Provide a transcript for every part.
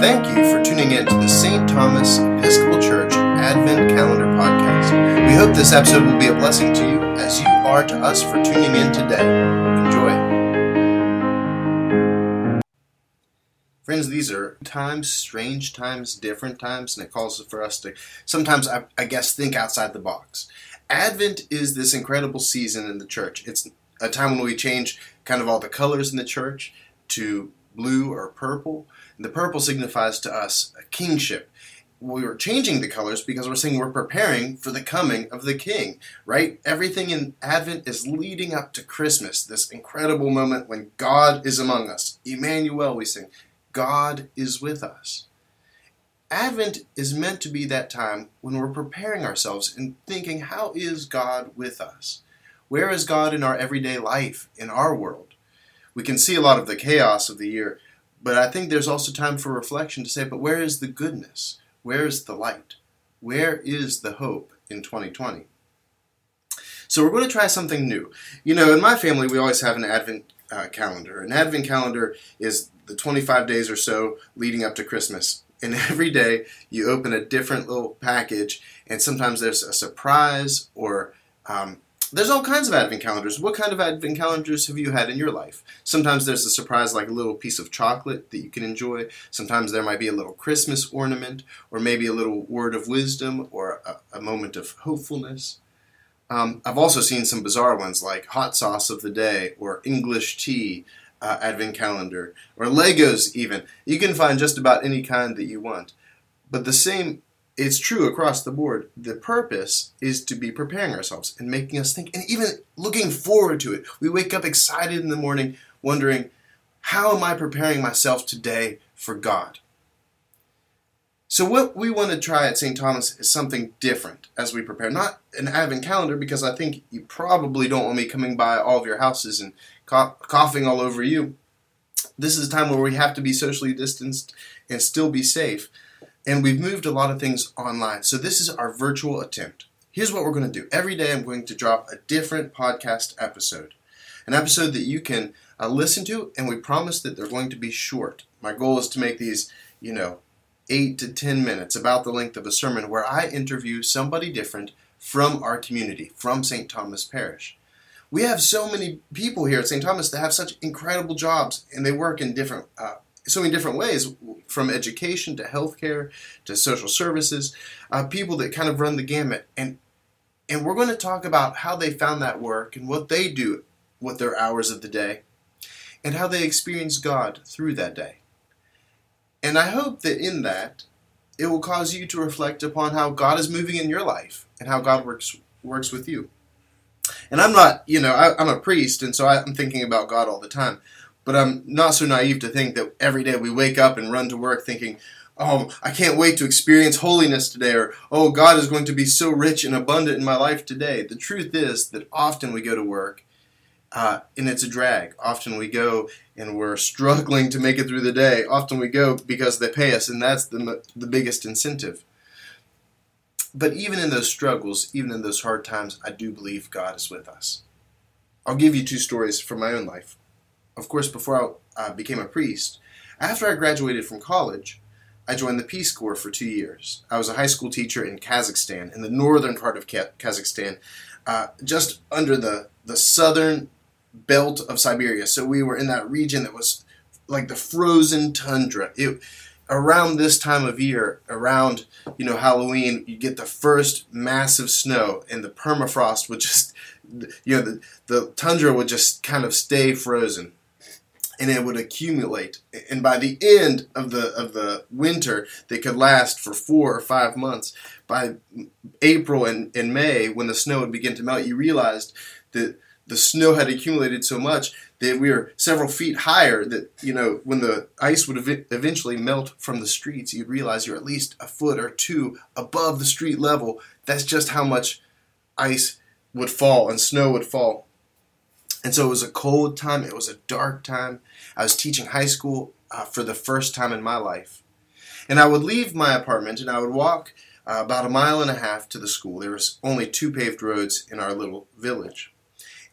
Thank you for tuning in to the St. Thomas Episcopal Church Advent Calendar Podcast. We hope this episode will be a blessing to you as you are to us for tuning in today. Enjoy. Friends, these are times, strange times, different times, and it calls for us to sometimes, I, I guess, think outside the box. Advent is this incredible season in the church. It's a time when we change kind of all the colors in the church to blue or purple. The purple signifies to us a kingship. We are changing the colors because we're saying we're preparing for the coming of the king, right? Everything in Advent is leading up to Christmas, this incredible moment when God is among us. Emmanuel, we sing, God is with us. Advent is meant to be that time when we're preparing ourselves and thinking, how is God with us? Where is God in our everyday life, in our world? We can see a lot of the chaos of the year, but I think there's also time for reflection to say, but where is the goodness? Where is the light? Where is the hope in 2020? So we're going to try something new. You know, in my family, we always have an Advent uh, calendar. An Advent calendar is the 25 days or so leading up to Christmas and every day you open a different little package, and sometimes there's a surprise or um, there's all kinds of advent calendars. What kind of advent calendars have you had in your life? Sometimes there's a surprise like a little piece of chocolate that you can enjoy. Sometimes there might be a little Christmas ornament, or maybe a little word of wisdom, or a, a moment of hopefulness. Um, I've also seen some bizarre ones like hot sauce of the day, or English tea, uh, advent calendar, or Legos even. You can find just about any kind that you want. But the same is true across the board. The purpose is to be preparing ourselves and making us think, and even looking forward to it. We wake up excited in the morning, wondering, how am I preparing myself today for God? So, what we want to try at St. Thomas is something different as we prepare. Not an advent calendar, because I think you probably don't want me coming by all of your houses and coughing all over you. This is a time where we have to be socially distanced and still be safe. And we've moved a lot of things online. So this is our virtual attempt. Here's what we're going to do. Every day I'm going to drop a different podcast episode. An episode that you can uh, listen to, and we promise that they're going to be short. My goal is to make these, you know, 8 to 10 minutes, about the length of a sermon, where I interview somebody different from our community, from St. Thomas Parish we have so many people here at St. Thomas that have such incredible jobs and they work in different, uh, so many different ways, from education to healthcare to social services. Uh, people that kind of run the gamut, and and we're going to talk about how they found that work and what they do with their hours of the day, and how they experience God through that day. And I hope that in that, it will cause you to reflect upon how God is moving in your life and how God works works with you. And I'm not, you know, I, am a priest, and so I'm thinking about God all the time. But I'm not so naive to think that every day we wake up and run to work thinking, oh, I can't wait to experience holiness today, or oh, God is going to be so rich and abundant in my life today. The truth is that often we go to work uh, and it's a drag. Often we go and we're struggling to make it through the day. Often we go because they pay us, and that's the, the biggest incentive. But even in those struggles, even in those hard times, I do believe God is with us. I'll give you two stories from my own life. Of course, before I uh, became a priest, after I graduated from college, I joined the Peace Corps for two years. I was a high school teacher in Kazakhstan, in the northern part of Kazakhstan, uh, just under the, the southern belt of Siberia. So we were in that region that was like the frozen tundra. It, around this time of year, around you know Halloween, you get the first massive snow, and the permafrost would just, you know, the, the tundra would just kind of stay frozen, and it would accumulate. And by the end of the of the winter, they could last for four or five months. By April and, and May, when the snow would begin to melt, you realized that the snow had accumulated so much that we were several feet higher that you know when the ice would ev- eventually melt from the streets you'd realize you're at least a foot or two above the street level that's just how much ice would fall and snow would fall and so it was a cold time it was a dark time i was teaching high school uh, for the first time in my life and i would leave my apartment and i would walk uh, about a mile and a half to the school there was only two paved roads in our little village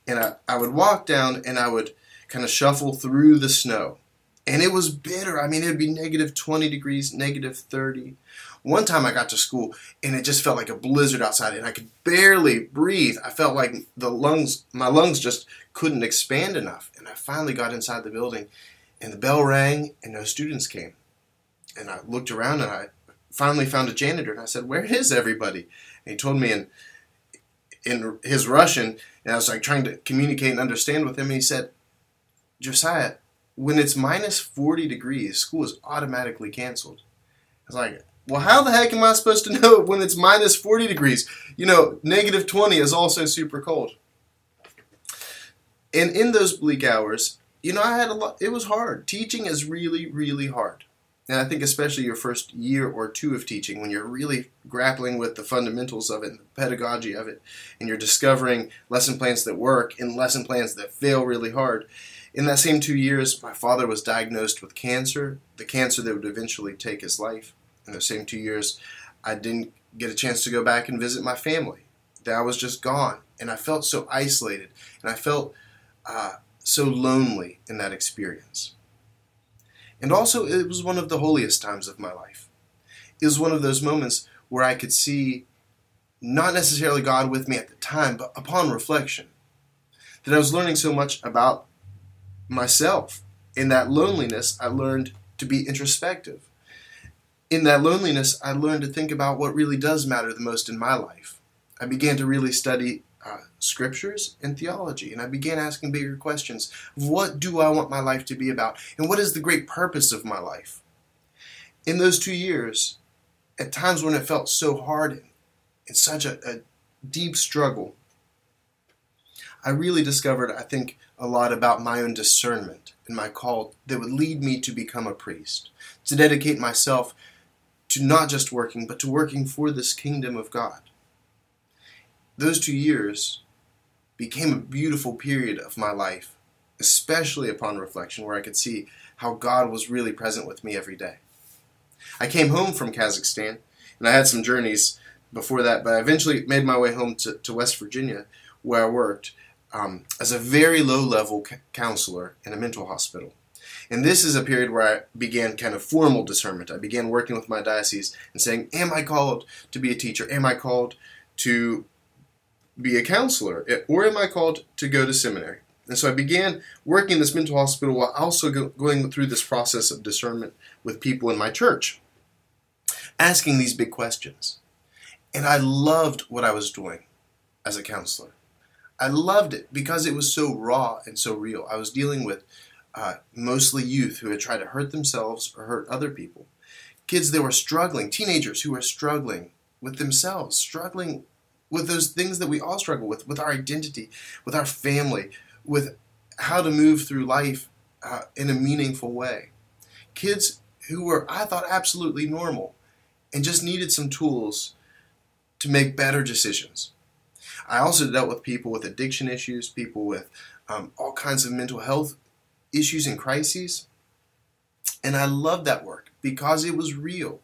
and I, I would walk down and I would kind of shuffle through the snow. And it was bitter. I mean, it would be negative 20 degrees, negative 30. One time I got to school and it just felt like a blizzard outside and I could barely breathe. I felt like the lungs, my lungs just couldn't expand enough. And I finally got inside the building and the bell rang and no students came. And I looked around and I finally found a janitor and I said, Where is everybody? And he told me in, in his Russian, and I was like trying to communicate and understand with him. And he said, Josiah, when it's minus 40 degrees, school is automatically canceled. I was like, well, how the heck am I supposed to know when it's minus 40 degrees? You know, negative 20 is also super cold. And in those bleak hours, you know, I had a lot, it was hard. Teaching is really, really hard. And I think especially your first year or two of teaching, when you're really grappling with the fundamentals of it, the pedagogy of it, and you're discovering lesson plans that work and lesson plans that fail really hard, in that same two years, my father was diagnosed with cancer, the cancer that would eventually take his life. In those same two years, I didn't get a chance to go back and visit my family. That was just gone. And I felt so isolated. And I felt uh, so lonely in that experience. And also, it was one of the holiest times of my life. It was one of those moments where I could see not necessarily God with me at the time, but upon reflection, that I was learning so much about myself. In that loneliness, I learned to be introspective. In that loneliness, I learned to think about what really does matter the most in my life. I began to really study uh, scriptures and theology, and I began asking bigger questions. What do I want my life to be about? And what is the great purpose of my life? In those two years, at times when it felt so hard and such a, a deep struggle, I really discovered, I think, a lot about my own discernment and my call that would lead me to become a priest, to dedicate myself to not just working, but to working for this kingdom of God. Those two years became a beautiful period of my life, especially upon reflection, where I could see how God was really present with me every day. I came home from Kazakhstan, and I had some journeys before that, but I eventually made my way home to, to West Virginia, where I worked um, as a very low level c- counselor in a mental hospital. And this is a period where I began kind of formal discernment. I began working with my diocese and saying, Am I called to be a teacher? Am I called to be a counselor? Or am I called to go to seminary? And so I began working in this mental hospital while also go- going through this process of discernment with people in my church, asking these big questions. And I loved what I was doing as a counselor. I loved it because it was so raw and so real. I was dealing with uh, mostly youth who had tried to hurt themselves or hurt other people, kids that were struggling, teenagers who were struggling with themselves, struggling with those things that we all struggle with, with our identity, with our family, with how to move through life uh, in a meaningful way. Kids who were, I thought, absolutely normal and just needed some tools to make better decisions I also dealt with people with addiction issues, people with um, all kinds of mental health issues and crises. And I loved that work because it was real.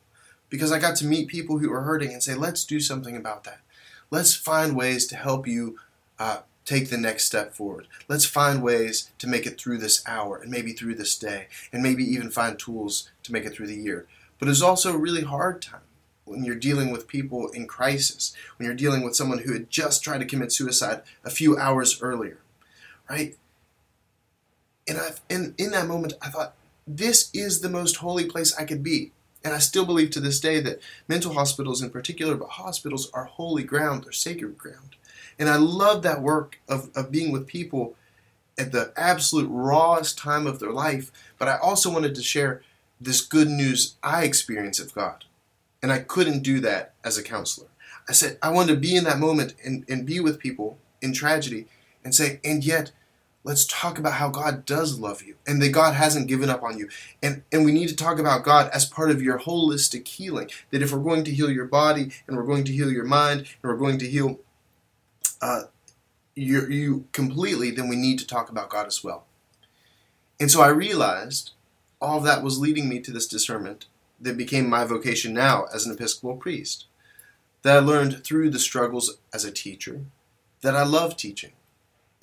Because I got to meet people who were hurting and say, let's do something about that. Let's find ways to help you uh, take the next step forward. Let's find ways to make it through this hour and maybe through this day and maybe even find tools to make it through the year. But it's also a really hard time when you're dealing with people in crisis, when you're dealing with someone who had just tried to commit suicide a few hours earlier, right? And I, in in that moment, I thought, this is the most holy place I could be. And I still believe to this day that mental hospitals in particular, but hospitals are holy ground, they're sacred ground. And I love that work of, of being with people at the absolute rawest time of their life. But I also wanted to share this good news I experience of God. And I couldn't do that as a counselor. I said, I wanted to be in that moment and, and be with people in tragedy and say, and yet, let's talk about how God does love you and that God hasn't given up on you. And, and we need to talk about God as part of your holistic healing. That if we're going to heal your body and we're going to heal your mind and we're going to heal uh, you, you completely, then we need to talk about God as well. And so I realized all of that was leading me to this discernment that became my vocation now as an Episcopal priest. That I learned through the struggles as a teacher, that I love teaching,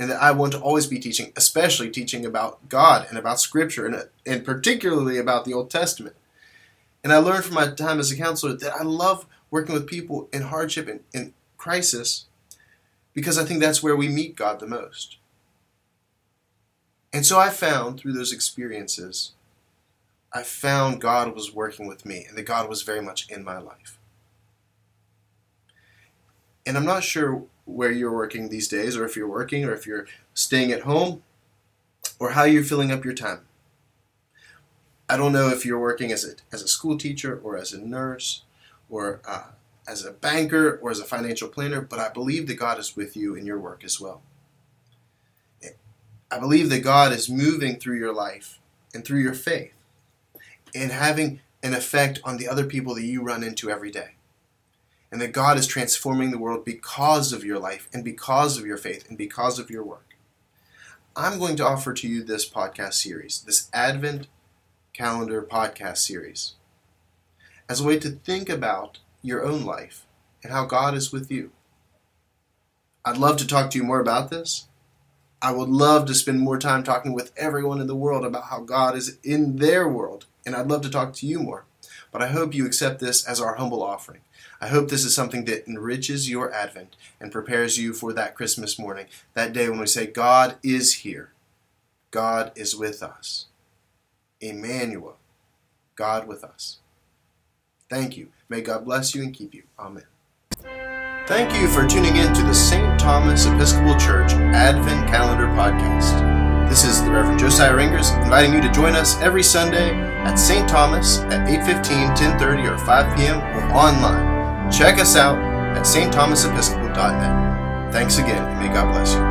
and that I want to always be teaching, especially teaching about God and about Scripture, and, and particularly about the Old Testament. And I learned from my time as a counselor that I love working with people in hardship and in crisis because I think that's where we meet God the most. And so I found through those experiences, I found God was working with me and that God was very much in my life. And I'm not sure where you're working these days, or if you're working, or if you're staying at home, or how you're filling up your time. I don't know if you're working as a, as a school teacher, or as a nurse, or uh, as a banker, or as a financial planner, but I believe that God is with you in your work as well. I believe that God is moving through your life and through your faith and having an effect on the other people that you run into every day and that God is transforming the world because of your life and because of your faith and because of your work. I'm going to offer to you this podcast series, this Advent calendar podcast series, as a way to think about your own life and how God is with you. I'd love to talk to you more about this. I would love to spend more time talking with everyone in the world about how God is in their world, and I'd love to talk to you more. But I hope you accept this as our humble offering. I hope this is something that enriches your Advent and prepares you for that Christmas morning, that day when we say, God is here. God is with us. Emmanuel, God with us. Thank you. May God bless you and keep you. Amen. Thank you for tuning in to the St. Thomas Episcopal Church Advent Calendar Podcast. This is the Reverend Josiah Ringers inviting you to join us every Sunday at St. Thomas at 8:15, 10:30, or 5 p.m. or online. Check us out at stthomasepiscopal.net. Thanks again, and may God bless you.